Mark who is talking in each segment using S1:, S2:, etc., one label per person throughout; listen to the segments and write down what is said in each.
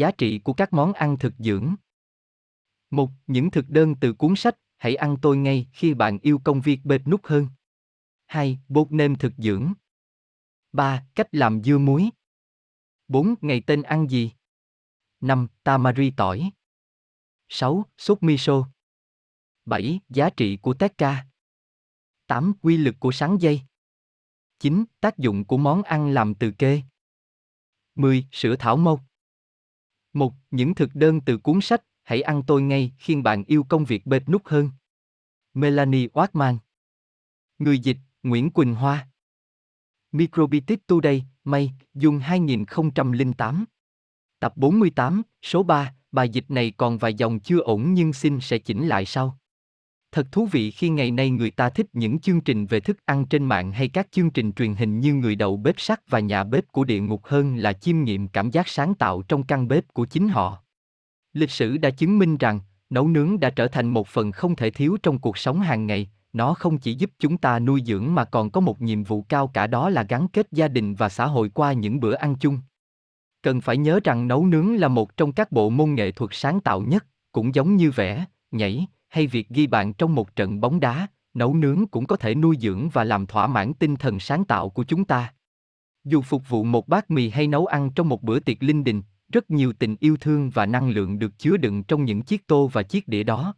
S1: giá trị của các món ăn thực dưỡng. Một, những thực đơn từ cuốn sách, hãy ăn tôi ngay khi bạn yêu công việc bệt nút hơn. 2. Bột nêm thực dưỡng. 3. Cách làm dưa muối. 4. Ngày tên ăn gì? 5. Tamari tỏi. 6. Sốt miso. 7. Giá trị của Tekka. 8. Quy lực của sáng dây. 9. Tác dụng của món ăn làm từ kê. 10. Sữa thảo mộc. 1. Những thực đơn từ cuốn sách Hãy ăn tôi ngay khiến bạn yêu công việc bệt nút hơn. Melanie oatman Người dịch, Nguyễn Quỳnh Hoa Microbitic Today, May, Dung 2008 Tập 48, số 3, bài dịch này còn vài dòng chưa ổn nhưng xin sẽ chỉnh lại sau. Thật thú vị khi ngày nay người ta thích những chương trình về thức ăn trên mạng hay các chương trình truyền hình như người đầu bếp sắt và nhà bếp của địa ngục hơn là chiêm nghiệm cảm giác sáng tạo trong căn bếp của chính họ. Lịch sử đã chứng minh rằng, nấu nướng đã trở thành một phần không thể thiếu trong cuộc sống hàng ngày, nó không chỉ giúp chúng ta nuôi dưỡng mà còn có một nhiệm vụ cao cả đó là gắn kết gia đình và xã hội qua những bữa ăn chung. Cần phải nhớ rằng nấu nướng là một trong các bộ môn nghệ thuật sáng tạo nhất, cũng giống như vẽ, nhảy, hay việc ghi bàn trong một trận bóng đá, nấu nướng cũng có thể nuôi dưỡng và làm thỏa mãn tinh thần sáng tạo của chúng ta. Dù phục vụ một bát mì hay nấu ăn trong một bữa tiệc linh đình, rất nhiều tình yêu thương và năng lượng được chứa đựng trong những chiếc tô và chiếc đĩa đó.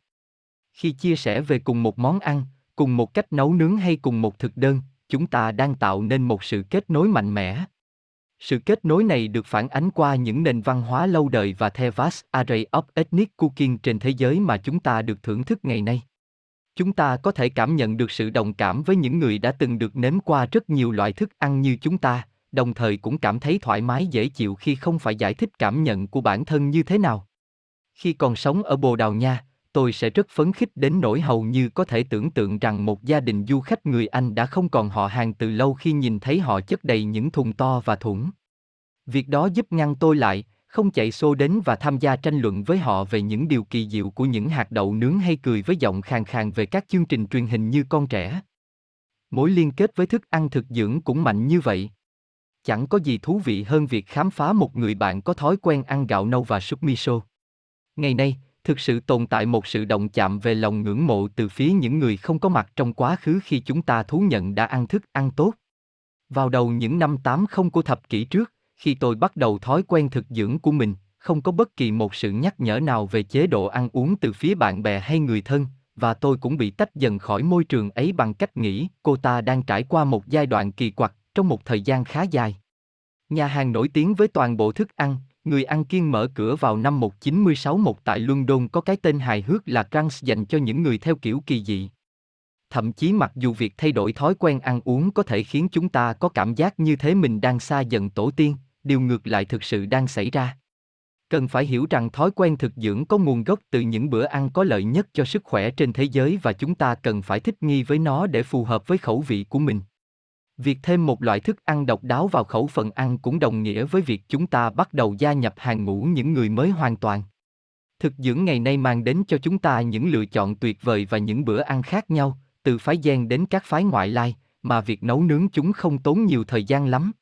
S1: Khi chia sẻ về cùng một món ăn, cùng một cách nấu nướng hay cùng một thực đơn, chúng ta đang tạo nên một sự kết nối mạnh mẽ. Sự kết nối này được phản ánh qua những nền văn hóa lâu đời và the vast array of ethnic cooking trên thế giới mà chúng ta được thưởng thức ngày nay. Chúng ta có thể cảm nhận được sự đồng cảm với những người đã từng được nếm qua rất nhiều loại thức ăn như chúng ta, đồng thời cũng cảm thấy thoải mái dễ chịu khi không phải giải thích cảm nhận của bản thân như thế nào. Khi còn sống ở Bồ Đào Nha, tôi sẽ rất phấn khích đến nỗi hầu như có thể tưởng tượng rằng một gia đình du khách người Anh đã không còn họ hàng từ lâu khi nhìn thấy họ chất đầy những thùng to và thủng. Việc đó giúp ngăn tôi lại, không chạy xô đến và tham gia tranh luận với họ về những điều kỳ diệu của những hạt đậu nướng hay cười với giọng khàn khàn về các chương trình truyền hình như con trẻ. Mối liên kết với thức ăn thực dưỡng cũng mạnh như vậy. Chẳng có gì thú vị hơn việc khám phá một người bạn có thói quen ăn gạo nâu và súp miso. Ngày nay, thực sự tồn tại một sự động chạm về lòng ngưỡng mộ từ phía những người không có mặt trong quá khứ khi chúng ta thú nhận đã ăn thức ăn tốt. Vào đầu những năm 80 của thập kỷ trước, khi tôi bắt đầu thói quen thực dưỡng của mình, không có bất kỳ một sự nhắc nhở nào về chế độ ăn uống từ phía bạn bè hay người thân, và tôi cũng bị tách dần khỏi môi trường ấy bằng cách nghĩ cô ta đang trải qua một giai đoạn kỳ quặc trong một thời gian khá dài. Nhà hàng nổi tiếng với toàn bộ thức ăn, người ăn kiêng mở cửa vào năm 1961 một tại London có cái tên hài hước là Trans dành cho những người theo kiểu kỳ dị. Thậm chí mặc dù việc thay đổi thói quen ăn uống có thể khiến chúng ta có cảm giác như thế mình đang xa dần tổ tiên, điều ngược lại thực sự đang xảy ra. Cần phải hiểu rằng thói quen thực dưỡng có nguồn gốc từ những bữa ăn có lợi nhất cho sức khỏe trên thế giới và chúng ta cần phải thích nghi với nó để phù hợp với khẩu vị của mình. Việc thêm một loại thức ăn độc đáo vào khẩu phần ăn cũng đồng nghĩa với việc chúng ta bắt đầu gia nhập hàng ngũ những người mới hoàn toàn. Thực dưỡng ngày nay mang đến cho chúng ta những lựa chọn tuyệt vời và những bữa ăn khác nhau, từ phái gen đến các phái ngoại lai, mà việc nấu nướng chúng không tốn nhiều thời gian lắm.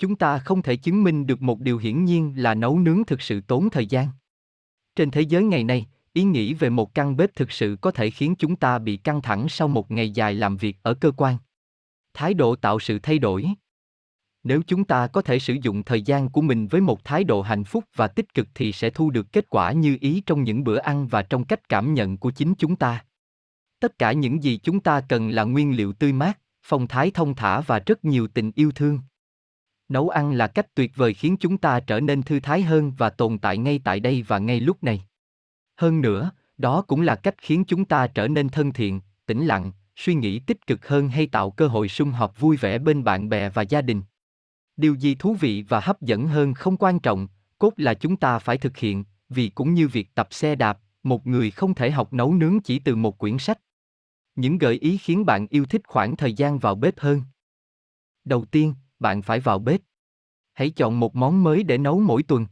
S1: Chúng ta không thể chứng minh được một điều hiển nhiên là nấu nướng thực sự tốn thời gian. Trên thế giới ngày nay, ý nghĩ về một căn bếp thực sự có thể khiến chúng ta bị căng thẳng sau một ngày dài làm việc ở cơ quan. Thái độ tạo sự thay đổi. Nếu chúng ta có thể sử dụng thời gian của mình với một thái độ hạnh phúc và tích cực thì sẽ thu được kết quả như ý trong những bữa ăn và trong cách cảm nhận của chính chúng ta. Tất cả những gì chúng ta cần là nguyên liệu tươi mát phong thái thông thả và rất nhiều tình yêu thương nấu ăn là cách tuyệt vời khiến chúng ta trở nên thư thái hơn và tồn tại ngay tại đây và ngay lúc này. Hơn nữa, đó cũng là cách khiến chúng ta trở nên thân thiện, tĩnh lặng, suy nghĩ tích cực hơn hay tạo cơ hội sum họp vui vẻ bên bạn bè và gia đình. Điều gì thú vị và hấp dẫn hơn không quan trọng, cốt là chúng ta phải thực hiện, vì cũng như việc tập xe đạp, một người không thể học nấu nướng chỉ từ một quyển sách. Những gợi ý khiến bạn yêu thích khoảng thời gian vào bếp hơn. Đầu tiên bạn phải vào bếp hãy chọn một món mới để nấu mỗi tuần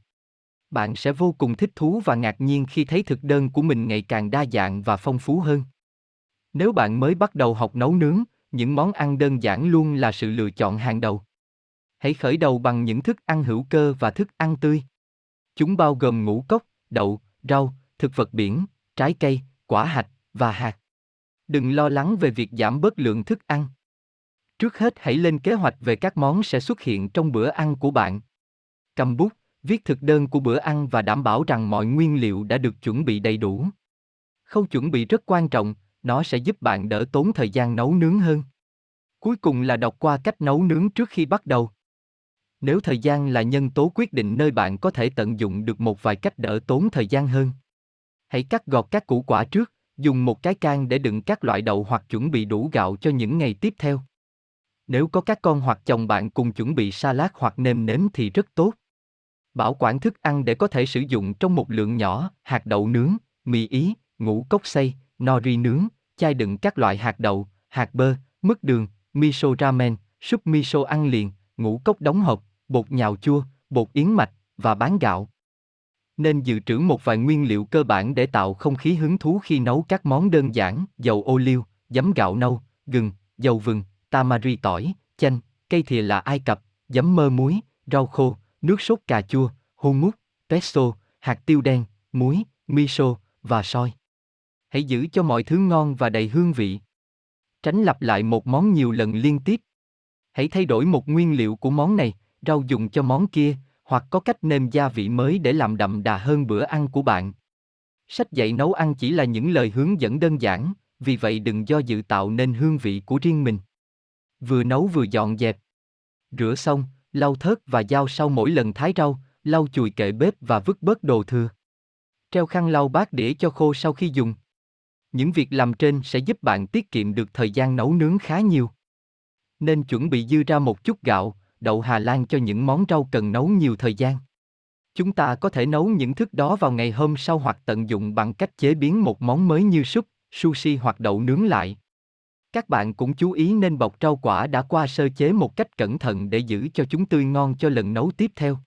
S1: bạn sẽ vô cùng thích thú và ngạc nhiên khi thấy thực đơn của mình ngày càng đa dạng và phong phú hơn nếu bạn mới bắt đầu học nấu nướng, những món ăn đơn giản luôn là sự lựa chọn hàng đầu. Hãy khởi đầu bằng những thức ăn hữu cơ và thức ăn tươi. Chúng bao gồm ngũ cốc, đậu, rau, thực vật biển, trái cây, quả hạch và hạt. Đừng lo lắng về việc giảm bớt lượng thức ăn. Trước hết hãy lên kế hoạch về các món sẽ xuất hiện trong bữa ăn của bạn. Cầm bút, viết thực đơn của bữa ăn và đảm bảo rằng mọi nguyên liệu đã được chuẩn bị đầy đủ. Khâu chuẩn bị rất quan trọng, nó sẽ giúp bạn đỡ tốn thời gian nấu nướng hơn. Cuối cùng là đọc qua cách nấu nướng trước khi bắt đầu. Nếu thời gian là nhân tố quyết định nơi bạn có thể tận dụng được một vài cách đỡ tốn thời gian hơn. Hãy cắt gọt các củ quả trước, dùng một cái can để đựng các loại đậu hoặc chuẩn bị đủ gạo cho những ngày tiếp theo. Nếu có các con hoặc chồng bạn cùng chuẩn bị salad hoặc nêm nếm thì rất tốt. Bảo quản thức ăn để có thể sử dụng trong một lượng nhỏ, hạt đậu nướng, mì ý, ngũ cốc xay, nori nướng, chai đựng các loại hạt đậu, hạt bơ, mứt đường, miso ramen, súp miso ăn liền, ngũ cốc đóng hộp, bột nhào chua, bột yến mạch và bán gạo. Nên dự trữ một vài nguyên liệu cơ bản để tạo không khí hứng thú khi nấu các món đơn giản, dầu ô liu, giấm gạo nâu, gừng, dầu vừng, tamari tỏi, chanh, cây thìa là Ai Cập, giấm mơ muối, rau khô, nước sốt cà chua, hummus, pesto, hạt tiêu đen, muối, miso và soi. Hãy giữ cho mọi thứ ngon và đầy hương vị. Tránh lặp lại một món nhiều lần liên tiếp. Hãy thay đổi một nguyên liệu của món này, rau dùng cho món kia, hoặc có cách nêm gia vị mới để làm đậm đà hơn bữa ăn của bạn. Sách dạy nấu ăn chỉ là những lời hướng dẫn đơn giản, vì vậy đừng do dự tạo nên hương vị của riêng mình. Vừa nấu vừa dọn dẹp. Rửa xong, lau thớt và dao sau mỗi lần thái rau, lau chùi kệ bếp và vứt bớt đồ thừa. Treo khăn lau bát đĩa cho khô sau khi dùng. Những việc làm trên sẽ giúp bạn tiết kiệm được thời gian nấu nướng khá nhiều. Nên chuẩn bị dư ra một chút gạo, đậu Hà Lan cho những món rau cần nấu nhiều thời gian. Chúng ta có thể nấu những thức đó vào ngày hôm sau hoặc tận dụng bằng cách chế biến một món mới như súp, sushi hoặc đậu nướng lại. Các bạn cũng chú ý nên bọc rau quả đã qua sơ chế một cách cẩn thận để giữ cho chúng tươi ngon cho lần nấu tiếp theo.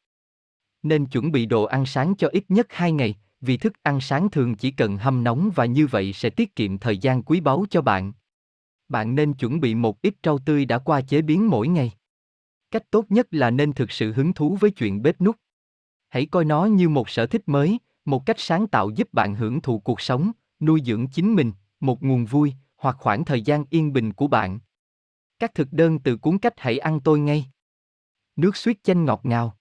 S1: Nên chuẩn bị đồ ăn sáng cho ít nhất 2 ngày, vì thức ăn sáng thường chỉ cần hâm nóng và như vậy sẽ tiết kiệm thời gian quý báu cho bạn. Bạn nên chuẩn bị một ít rau tươi đã qua chế biến mỗi ngày. Cách tốt nhất là nên thực sự hứng thú với chuyện bếp nút. Hãy coi nó như một sở thích mới, một cách sáng tạo giúp bạn hưởng thụ cuộc sống, nuôi dưỡng chính mình, một nguồn vui hoặc khoảng thời gian yên bình của bạn. Các thực đơn từ cuốn cách hãy ăn tôi ngay. Nước suýt chanh ngọt ngào.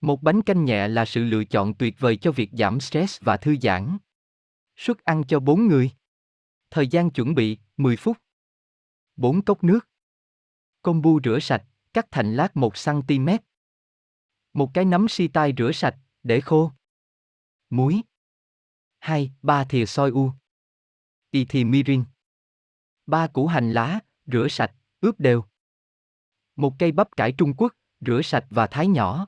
S1: Một bánh canh nhẹ là sự lựa chọn tuyệt vời cho việc giảm stress và thư giãn. Suất ăn cho 4 người. Thời gian chuẩn bị 10 phút. 4 cốc nước. Combo rửa sạch, cắt thành lát 1 cm. Một cái nấm si tai rửa sạch, để khô. Muối. 2, 3 thìa soi u. Ithimirin. thì mirin. 3 củ hành lá, rửa sạch, ướp đều. Một cây bắp cải Trung Quốc, rửa sạch và thái nhỏ.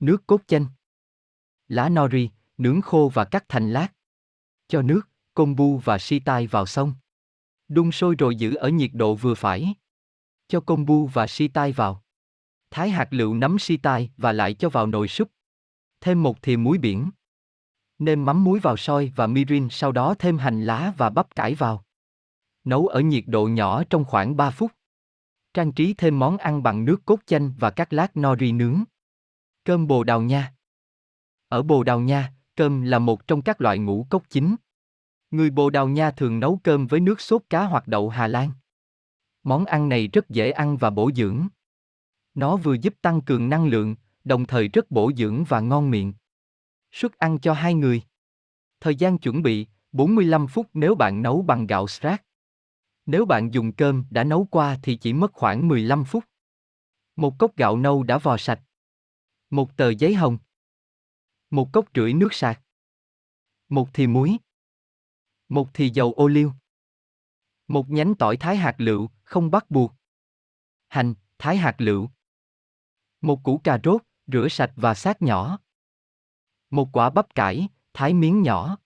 S1: Nước cốt chanh. Lá nori, nướng khô và cắt thành lát. Cho nước, kombu và shiitai vào xong. Đun sôi rồi giữ ở nhiệt độ vừa phải. Cho kombu và shiitai vào. Thái hạt lựu nấm shiitai và lại cho vào nồi súp. Thêm một thìa muối biển. Nêm mắm muối vào soi và mirin sau đó thêm hành lá và bắp cải vào. Nấu ở nhiệt độ nhỏ trong khoảng 3 phút. Trang trí thêm món ăn bằng nước cốt chanh và các lát nori nướng. Cơm Bồ Đào Nha Ở Bồ Đào Nha, cơm là một trong các loại ngũ cốc chính. Người Bồ Đào Nha thường nấu cơm với nước sốt cá hoặc đậu Hà Lan. Món ăn này rất dễ ăn và bổ dưỡng. Nó vừa giúp tăng cường năng lượng, đồng thời rất bổ dưỡng và ngon miệng. Suất ăn cho hai người. Thời gian chuẩn bị, 45 phút nếu bạn nấu bằng gạo strat. Nếu bạn dùng cơm đã nấu qua thì chỉ mất khoảng 15 phút. Một cốc gạo nâu đã vò sạch. Một tờ giấy hồng. Một cốc rưỡi nước sạc. Một thì muối. Một thì dầu ô liu. Một nhánh tỏi thái hạt lựu, không bắt buộc. Hành, thái hạt lựu. Một củ cà rốt, rửa sạch và sát nhỏ. Một quả bắp cải, thái miếng nhỏ.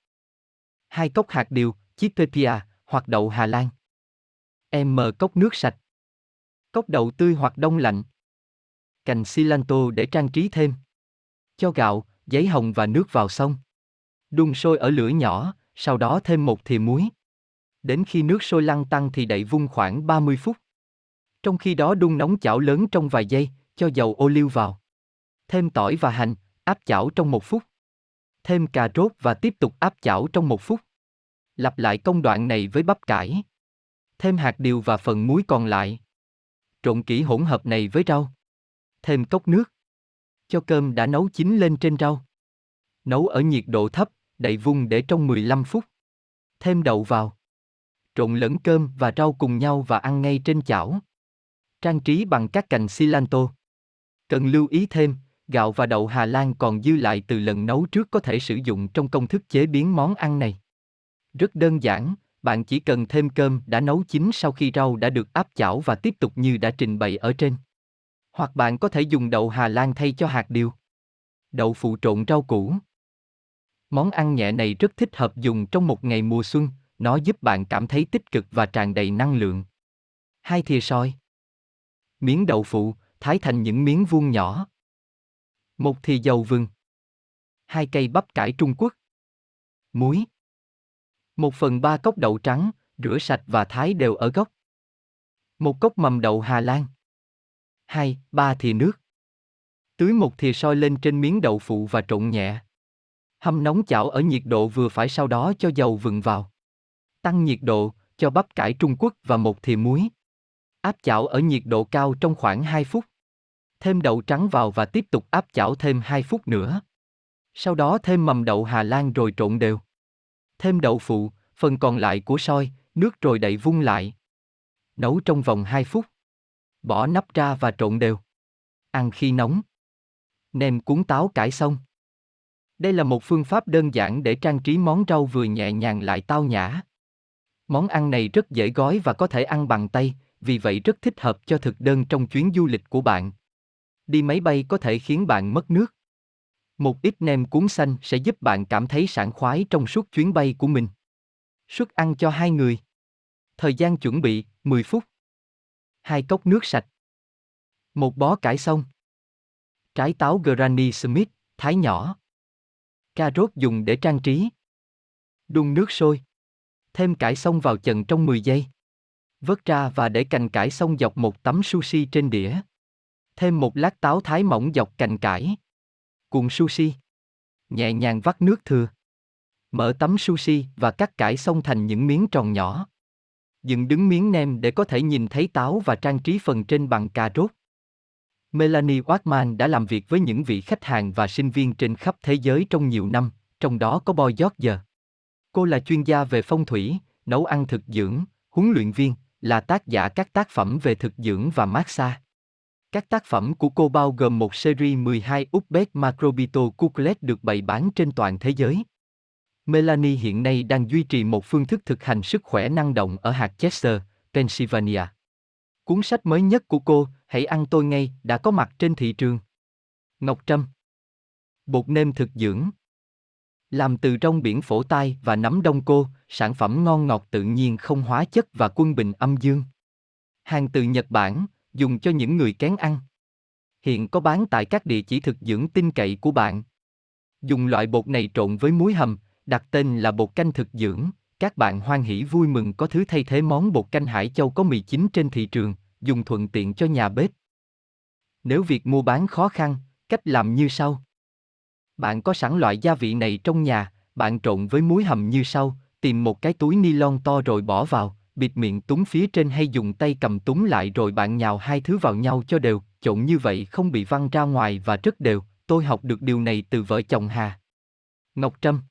S1: Hai cốc hạt điều, chiếc pepia, hoặc đậu Hà Lan. M cốc nước sạch. Cốc đậu tươi hoặc đông lạnh cành cilantro để trang trí thêm. Cho gạo, giấy hồng và nước vào xong. Đun sôi ở lửa nhỏ, sau đó thêm một thìa muối. Đến khi nước sôi lăn tăng thì đậy vung khoảng 30 phút. Trong khi đó đun nóng chảo lớn trong vài giây, cho dầu ô liu vào. Thêm tỏi và hành, áp chảo trong một phút. Thêm cà rốt và tiếp tục áp chảo trong một phút. Lặp lại công đoạn này với bắp cải. Thêm hạt điều và phần muối còn lại. Trộn kỹ hỗn hợp này với rau. Thêm cốc nước. Cho cơm đã nấu chín lên trên rau. Nấu ở nhiệt độ thấp, đậy vung để trong 15 phút. Thêm đậu vào. Trộn lẫn cơm và rau cùng nhau và ăn ngay trên chảo. Trang trí bằng các cành cilantro. Cần lưu ý thêm, gạo và đậu Hà Lan còn dư lại từ lần nấu trước có thể sử dụng trong công thức chế biến món ăn này. Rất đơn giản, bạn chỉ cần thêm cơm đã nấu chín sau khi rau đã được áp chảo và tiếp tục như đã trình bày ở trên. Hoặc bạn có thể dùng đậu Hà Lan thay cho hạt điều. Đậu phụ trộn rau củ. Món ăn nhẹ này rất thích hợp dùng trong một ngày mùa xuân, nó giúp bạn cảm thấy tích cực và tràn đầy năng lượng. Hai thìa soi. Miếng đậu phụ, thái thành những miếng vuông nhỏ. Một thì dầu vừng. Hai cây bắp cải Trung Quốc. Muối. Một phần ba cốc đậu trắng, rửa sạch và thái đều ở gốc. Một cốc mầm đậu Hà Lan. Hai, ba thìa nước. Tưới một thìa soi lên trên miếng đậu phụ và trộn nhẹ. Hâm nóng chảo ở nhiệt độ vừa phải sau đó cho dầu vừng vào. Tăng nhiệt độ, cho bắp cải Trung Quốc và một thìa muối. Áp chảo ở nhiệt độ cao trong khoảng 2 phút. Thêm đậu trắng vào và tiếp tục áp chảo thêm 2 phút nữa. Sau đó thêm mầm đậu Hà Lan rồi trộn đều. Thêm đậu phụ, phần còn lại của soi, nước rồi đậy vung lại. Nấu trong vòng 2 phút. Bỏ nắp ra và trộn đều. Ăn khi nóng. Nem cuốn táo cải xong. Đây là một phương pháp đơn giản để trang trí món rau vừa nhẹ nhàng lại tao nhã. Món ăn này rất dễ gói và có thể ăn bằng tay, vì vậy rất thích hợp cho thực đơn trong chuyến du lịch của bạn. Đi máy bay có thể khiến bạn mất nước. Một ít nem cuốn xanh sẽ giúp bạn cảm thấy sảng khoái trong suốt chuyến bay của mình. Suất ăn cho hai người. Thời gian chuẩn bị 10 phút. Hai cốc nước sạch. Một bó cải xong. Trái táo Granny Smith, thái nhỏ. Cà rốt dùng để trang trí. Đun nước sôi. Thêm cải xong vào chần trong 10 giây. Vớt ra và để cành cải xong dọc một tấm sushi trên đĩa. Thêm một lát táo thái mỏng dọc cành cải. Cuộn sushi. Nhẹ nhàng vắt nước thừa. Mở tấm sushi và cắt cải xong thành những miếng tròn nhỏ. Dựng đứng miếng nem để có thể nhìn thấy táo và trang trí phần trên bằng cà rốt. Melanie Watman đã làm việc với những vị khách hàng và sinh viên trên khắp thế giới trong nhiều năm, trong đó có Boy George. Cô là chuyên gia về phong thủy, nấu ăn thực dưỡng, huấn luyện viên, là tác giả các tác phẩm về thực dưỡng và massage. Các tác phẩm của cô bao gồm một series 12 Uzbek Macrobito Cooklet được bày bán trên toàn thế giới. Melanie hiện nay đang duy trì một phương thức thực hành sức khỏe năng động ở hạt Chester, Pennsylvania. Cuốn sách mới nhất của cô, Hãy ăn tôi ngay, đã có mặt trên thị trường. Ngọc Trâm Bột nêm thực dưỡng Làm từ rong biển phổ tai và nấm đông cô, sản phẩm ngon ngọt tự nhiên không hóa chất và quân bình âm dương. Hàng từ Nhật Bản, dùng cho những người kén ăn. Hiện có bán tại các địa chỉ thực dưỡng tin cậy của bạn. Dùng loại bột này trộn với muối hầm, đặt tên là bột canh thực dưỡng. Các bạn hoan hỷ vui mừng có thứ thay thế món bột canh Hải Châu có mì chính trên thị trường, dùng thuận tiện cho nhà bếp. Nếu việc mua bán khó khăn, cách làm như sau. Bạn có sẵn loại gia vị này trong nhà, bạn trộn với muối hầm như sau, tìm một cái túi ni lông to rồi bỏ vào, bịt miệng túng phía trên hay dùng tay cầm túng lại rồi bạn nhào hai thứ vào nhau cho đều, trộn như vậy không bị văng ra ngoài và rất đều, tôi học được điều này từ vợ chồng Hà. Ngọc Trâm.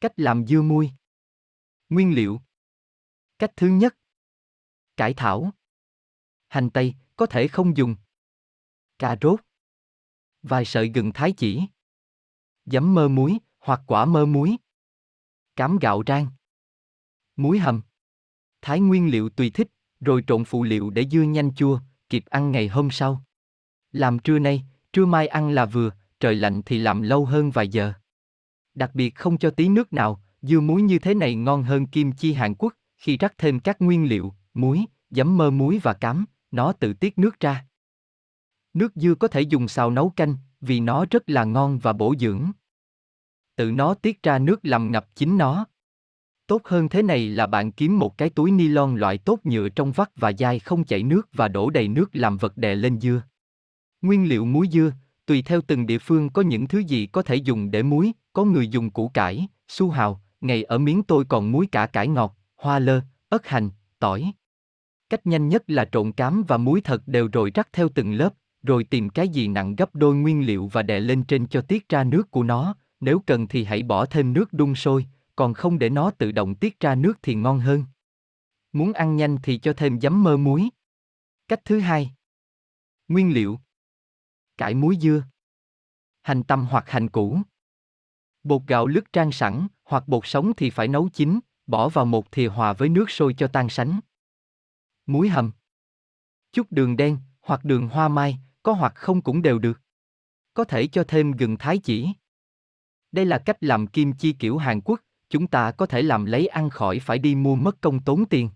S1: Cách làm dưa muôi. Nguyên liệu. Cách thứ nhất. Cải thảo. Hành tây, có thể không dùng. Cà rốt. Vài sợi gừng thái chỉ. Giấm mơ muối, hoặc quả mơ muối. Cám gạo rang. Muối hầm. Thái nguyên liệu tùy thích, rồi trộn phụ liệu để dưa nhanh chua, kịp ăn ngày hôm sau. Làm trưa nay, trưa mai ăn là vừa, trời lạnh thì làm lâu hơn vài giờ. Đặc biệt không cho tí nước nào, dưa muối như thế này ngon hơn kim chi Hàn Quốc, khi rắc thêm các nguyên liệu, muối, giấm mơ muối và cám, nó tự tiết nước ra. Nước dưa có thể dùng xào nấu canh, vì nó rất là ngon và bổ dưỡng. Tự nó tiết ra nước làm ngập chính nó. Tốt hơn thế này là bạn kiếm một cái túi ni lon loại tốt nhựa trong vắt và dai không chảy nước và đổ đầy nước làm vật đè lên dưa. Nguyên liệu muối dưa, Tùy theo từng địa phương có những thứ gì có thể dùng để muối, có người dùng củ cải, su hào, ngày ở miếng tôi còn muối cả cải ngọt, hoa lơ, ớt hành, tỏi. Cách nhanh nhất là trộn cám và muối thật đều rồi rắc theo từng lớp, rồi tìm cái gì nặng gấp đôi nguyên liệu và đè lên trên cho tiết ra nước của nó, nếu cần thì hãy bỏ thêm nước đun sôi, còn không để nó tự động tiết ra nước thì ngon hơn. Muốn ăn nhanh thì cho thêm giấm mơ muối. Cách thứ hai. Nguyên liệu. Cải muối dưa. Hành tăm hoặc hành củ. Bột gạo lứt trang sẵn, hoặc bột sống thì phải nấu chín, bỏ vào một thìa hòa với nước sôi cho tan sánh. Muối hầm. Chút đường đen, hoặc đường hoa mai, có hoặc không cũng đều được. Có thể cho thêm gừng thái chỉ. Đây là cách làm kim chi kiểu Hàn Quốc, chúng ta có thể làm lấy ăn khỏi phải đi mua mất công tốn tiền.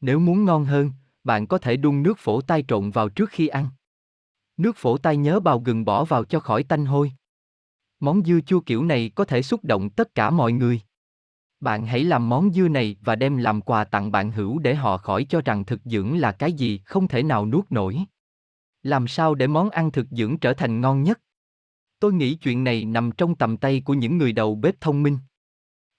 S1: Nếu muốn ngon hơn, bạn có thể đun nước phổ tai trộn vào trước khi ăn. Nước phổ tai nhớ bào gừng bỏ vào cho khỏi tanh hôi. Món dưa chua kiểu này có thể xúc động tất cả mọi người. Bạn hãy làm món dưa này và đem làm quà tặng bạn hữu để họ khỏi cho rằng thực dưỡng là cái gì không thể nào nuốt nổi. Làm sao để món ăn thực dưỡng trở thành ngon nhất? Tôi nghĩ chuyện này nằm trong tầm tay của những người đầu bếp thông minh.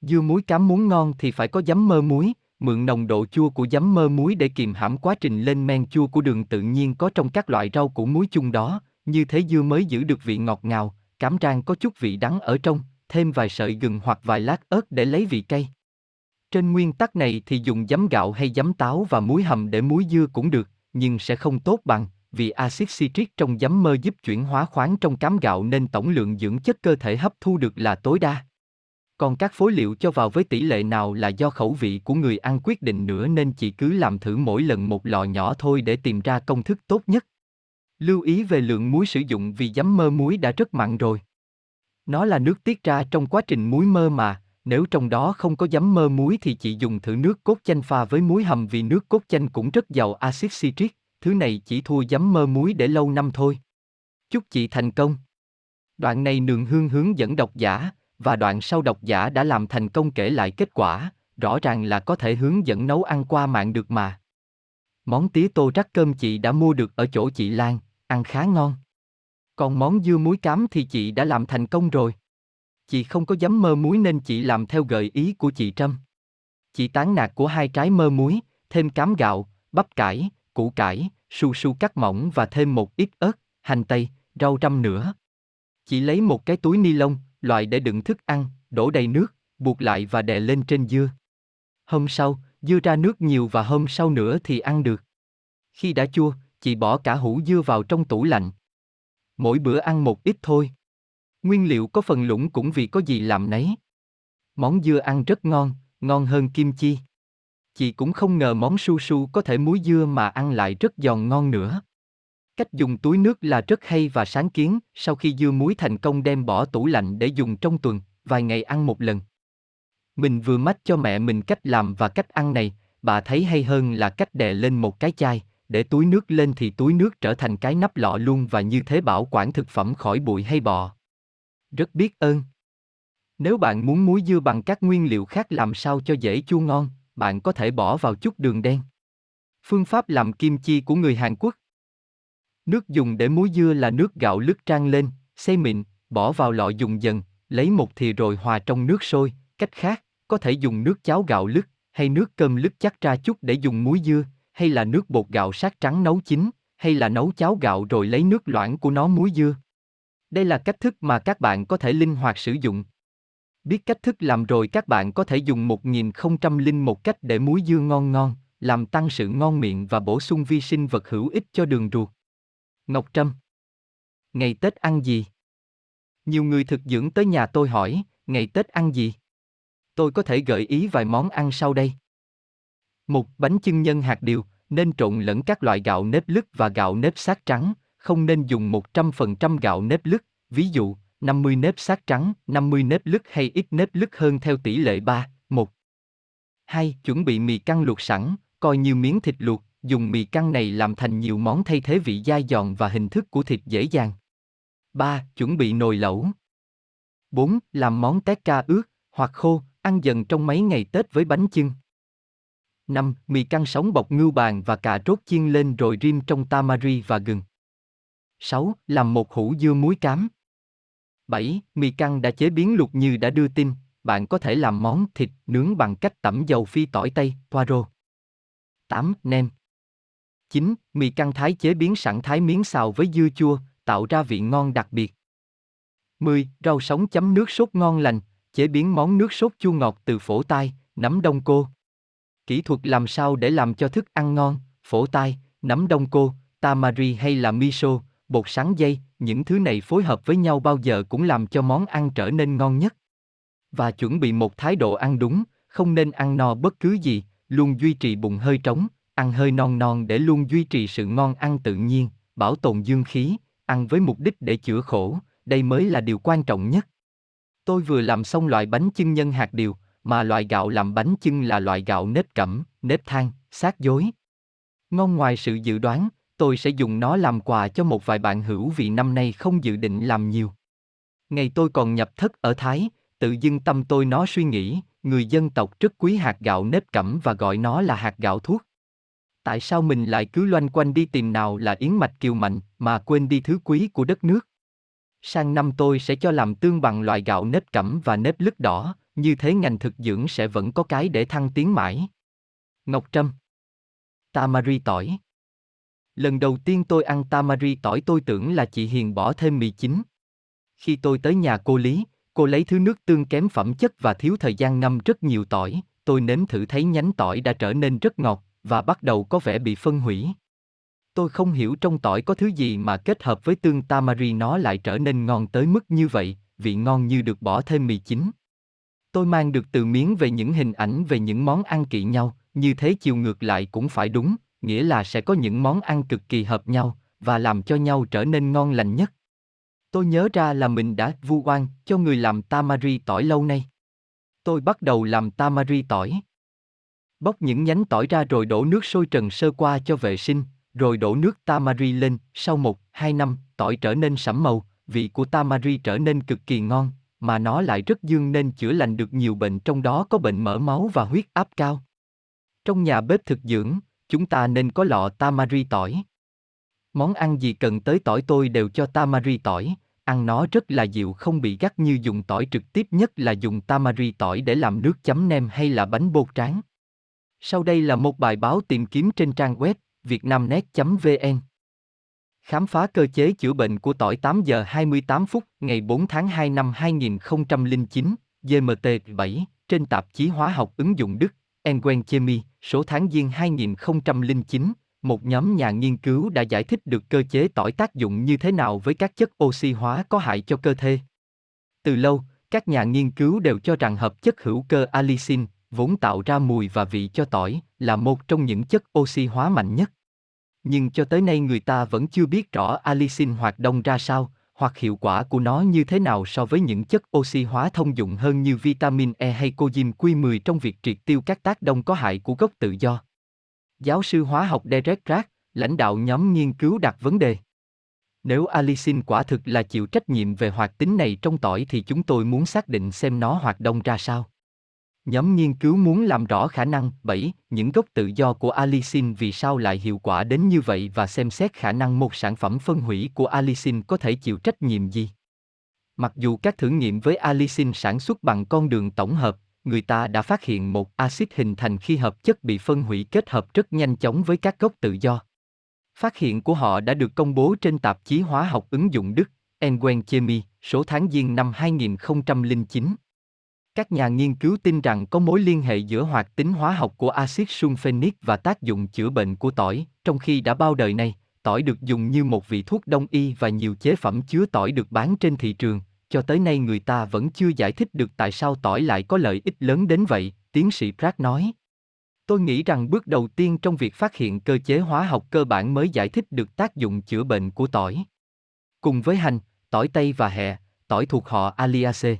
S1: Dưa muối cám muốn ngon thì phải có giấm mơ muối, mượn nồng độ chua của giấm mơ muối để kiềm hãm quá trình lên men chua của đường tự nhiên có trong các loại rau củ muối chung đó, như thế dưa mới giữ được vị ngọt ngào, cám rang có chút vị đắng ở trong, thêm vài sợi gừng hoặc vài lát ớt để lấy vị cay. Trên nguyên tắc này thì dùng giấm gạo hay giấm táo và muối hầm để muối dưa cũng được, nhưng sẽ không tốt bằng, vì axit citric trong giấm mơ giúp chuyển hóa khoáng trong cám gạo nên tổng lượng dưỡng chất cơ thể hấp thu được là tối đa. Còn các phối liệu cho vào với tỷ lệ nào là do khẩu vị của người ăn quyết định nữa nên chị cứ làm thử mỗi lần một lọ nhỏ thôi để tìm ra công thức tốt nhất. Lưu ý về lượng muối sử dụng vì giấm mơ muối đã rất mặn rồi. Nó là nước tiết ra trong quá trình muối mơ mà, nếu trong đó không có giấm mơ muối thì chị dùng thử nước cốt chanh pha với muối hầm vì nước cốt chanh cũng rất giàu axit citric, thứ này chỉ thua giấm mơ muối để lâu năm thôi. Chúc chị thành công. Đoạn này nường hương hướng dẫn độc giả, và đoạn sau độc giả đã làm thành công kể lại kết quả, rõ ràng là có thể hướng dẫn nấu ăn qua mạng được mà. Món tía tô rắc cơm chị đã mua được ở chỗ chị Lan, ăn khá ngon. Còn món dưa muối cám thì chị đã làm thành công rồi. Chị không có dám mơ muối nên chị làm theo gợi ý của chị Trâm. Chị tán nạc của hai trái mơ muối, thêm cám gạo, bắp cải, củ cải, su su cắt mỏng và thêm một ít ớt, hành tây, rau răm nữa. Chị lấy một cái túi ni lông, loại để đựng thức ăn, đổ đầy nước, buộc lại và đè lên trên dưa. Hôm sau, dưa ra nước nhiều và hôm sau nữa thì ăn được. Khi đã chua, chị bỏ cả hũ dưa vào trong tủ lạnh. Mỗi bữa ăn một ít thôi. Nguyên liệu có phần lũng cũng vì có gì làm nấy. Món dưa ăn rất ngon, ngon hơn kim chi. Chị cũng không ngờ món su su có thể muối dưa mà ăn lại rất giòn ngon nữa. Cách dùng túi nước là rất hay và sáng kiến, sau khi dưa muối thành công đem bỏ tủ lạnh để dùng trong tuần, vài ngày ăn một lần. Mình vừa mách cho mẹ mình cách làm và cách ăn này, bà thấy hay hơn là cách đè lên một cái chai, để túi nước lên thì túi nước trở thành cái nắp lọ luôn và như thế bảo quản thực phẩm khỏi bụi hay bọ. Rất biết ơn. Nếu bạn muốn muối dưa bằng các nguyên liệu khác làm sao cho dễ chua ngon, bạn có thể bỏ vào chút đường đen. Phương pháp làm kim chi của người Hàn Quốc Nước dùng để muối dưa là nước gạo lứt trang lên, xay mịn, bỏ vào lọ dùng dần, lấy một thìa rồi hòa trong nước sôi. Cách khác, có thể dùng nước cháo gạo lứt, hay nước cơm lứt chắc ra chút để dùng muối dưa, hay là nước bột gạo sát trắng nấu chín, hay là nấu cháo gạo rồi lấy nước loãng của nó muối dưa. Đây là cách thức mà các bạn có thể linh hoạt sử dụng. Biết cách thức làm rồi các bạn có thể dùng 1001 cách để muối dưa ngon ngon, làm tăng sự ngon miệng và bổ sung vi sinh vật hữu ích cho đường ruột. Ngọc Trâm Ngày Tết ăn gì? Nhiều người thực dưỡng tới nhà tôi hỏi, ngày Tết ăn gì? Tôi có thể gợi ý vài món ăn sau đây. Một bánh chưng nhân hạt điều, nên trộn lẫn các loại gạo nếp lứt và gạo nếp sát trắng, không nên dùng 100% gạo nếp lứt, ví dụ, 50 nếp sát trắng, 50 nếp lứt hay ít nếp lứt hơn theo tỷ lệ 3, 1. 2. Chuẩn bị mì căng luộc sẵn, coi như miếng thịt luộc, dùng mì căng này làm thành nhiều món thay thế vị dai giòn và hình thức của thịt dễ dàng. 3. Chuẩn bị nồi lẩu. 4. Làm món tét ca ướt, hoặc khô, ăn dần trong mấy ngày Tết với bánh chưng. 5. Mì căng sống bọc ngưu bàn và cà rốt chiên lên rồi rim trong tamari và gừng. 6. Làm một hũ dưa muối cám. 7. Mì căng đã chế biến luộc như đã đưa tin, bạn có thể làm món thịt nướng bằng cách tẩm dầu phi tỏi tây, poiro. 8. Nem. 9. Mì căng thái chế biến sẵn thái miếng xào với dưa chua, tạo ra vị ngon đặc biệt. 10. Rau sống chấm nước sốt ngon lành, chế biến món nước sốt chua ngọt từ phổ tai, nấm đông cô. Kỹ thuật làm sao để làm cho thức ăn ngon, phổ tai, nấm đông cô, tamari hay là miso, bột sắn dây, những thứ này phối hợp với nhau bao giờ cũng làm cho món ăn trở nên ngon nhất. Và chuẩn bị một thái độ ăn đúng, không nên ăn no bất cứ gì, luôn duy trì bụng hơi trống, ăn hơi non non để luôn duy trì sự ngon ăn tự nhiên, bảo tồn dương khí, ăn với mục đích để chữa khổ, đây mới là điều quan trọng nhất. Tôi vừa làm xong loại bánh chưng nhân hạt điều, mà loại gạo làm bánh chưng là loại gạo nếp cẩm, nếp than, sát dối. Ngon ngoài sự dự đoán, tôi sẽ dùng nó làm quà cho một vài bạn hữu vì năm nay không dự định làm nhiều. Ngày tôi còn nhập thất ở Thái, tự dưng tâm tôi nó suy nghĩ, người dân tộc rất quý hạt gạo nếp cẩm và gọi nó là hạt gạo thuốc. Tại sao mình lại cứ loanh quanh đi tìm nào là yến mạch kiều mạnh mà quên đi thứ quý của đất nước? Sang năm tôi sẽ cho làm tương bằng loại gạo nếp cẩm và nếp lứt đỏ, như thế ngành thực dưỡng sẽ vẫn có cái để thăng tiến mãi. Ngọc Trâm Tamari tỏi Lần đầu tiên tôi ăn tamari tỏi tôi tưởng là chị Hiền bỏ thêm mì chính. Khi tôi tới nhà cô Lý, cô lấy thứ nước tương kém phẩm chất và thiếu thời gian ngâm rất nhiều tỏi, tôi nếm thử thấy nhánh tỏi đã trở nên rất ngọt và bắt đầu có vẻ bị phân hủy. Tôi không hiểu trong tỏi có thứ gì mà kết hợp với tương tamari nó lại trở nên ngon tới mức như vậy, vị ngon như được bỏ thêm mì chính. Tôi mang được từ miếng về những hình ảnh về những món ăn kỵ nhau, như thế chiều ngược lại cũng phải đúng, nghĩa là sẽ có những món ăn cực kỳ hợp nhau, và làm cho nhau trở nên ngon lành nhất. Tôi nhớ ra là mình đã vu oan cho người làm tamari tỏi lâu nay. Tôi bắt đầu làm tamari tỏi. Bóc những nhánh tỏi ra rồi đổ nước sôi trần sơ qua cho vệ sinh, rồi đổ nước tamari lên, sau một, hai năm, tỏi trở nên sẫm màu, vị của tamari trở nên cực kỳ ngon, mà nó lại rất dương nên chữa lành được nhiều bệnh trong đó có bệnh mỡ máu và huyết áp cao. Trong nhà bếp thực dưỡng, chúng ta nên có lọ tamari tỏi. Món ăn gì cần tới tỏi tôi đều cho tamari tỏi, ăn nó rất là dịu không bị gắt như dùng tỏi trực tiếp nhất là dùng tamari tỏi để làm nước chấm nem hay là bánh bột tráng. Sau đây là một bài báo tìm kiếm trên trang web vietnamnet.vn. Khám phá cơ chế chữa bệnh của tỏi 8 giờ 28 phút ngày 4 tháng 2 năm 2009, GMT 7, trên tạp chí hóa học ứng dụng Đức, Engwen Chemie, số tháng Giêng 2009, một nhóm nhà nghiên cứu đã giải thích được cơ chế tỏi tác dụng như thế nào với các chất oxy hóa có hại cho cơ thể. Từ lâu, các nhà nghiên cứu đều cho rằng hợp chất hữu cơ allicin, vốn tạo ra mùi và vị cho tỏi, là một trong những chất oxy hóa mạnh nhất. Nhưng cho tới nay người ta vẫn chưa biết rõ allicin hoạt động ra sao, hoặc hiệu quả của nó như thế nào so với những chất oxy hóa thông dụng hơn như vitamin E hay coenzyme Q10 trong việc triệt tiêu các tác động có hại của gốc tự do. Giáo sư hóa học Derek Rack, lãnh đạo nhóm nghiên cứu đặt vấn đề. Nếu allicin quả thực là chịu trách nhiệm về hoạt tính này trong tỏi thì chúng tôi muốn xác định xem nó hoạt động ra sao. Nhóm nghiên cứu muốn làm rõ khả năng 7, những gốc tự do của allicin vì sao lại hiệu quả đến như vậy và xem xét khả năng một sản phẩm phân hủy của allicin có thể chịu trách nhiệm gì. Mặc dù các thử nghiệm với allicin sản xuất bằng con đường tổng hợp, người ta đã phát hiện một axit hình thành khi hợp chất bị phân hủy kết hợp rất nhanh chóng với các gốc tự do. Phát hiện của họ đã được công bố trên tạp chí hóa học ứng dụng Đức, Engwen Chemie, số tháng Giêng năm 2009. Các nhà nghiên cứu tin rằng có mối liên hệ giữa hoạt tính hóa học của axit sulfenic và tác dụng chữa bệnh của tỏi, trong khi đã bao đời này, tỏi được dùng như một vị thuốc đông y và nhiều chế phẩm chứa tỏi được bán trên thị trường, cho tới nay người ta vẫn chưa giải thích được tại sao tỏi lại có lợi ích lớn đến vậy, tiến sĩ Pratt nói. Tôi nghĩ rằng bước đầu tiên trong việc phát hiện cơ chế hóa học cơ bản mới giải thích được tác dụng chữa bệnh của tỏi. Cùng với hành, tỏi tây và hẹ, tỏi thuộc họ Aliaceae.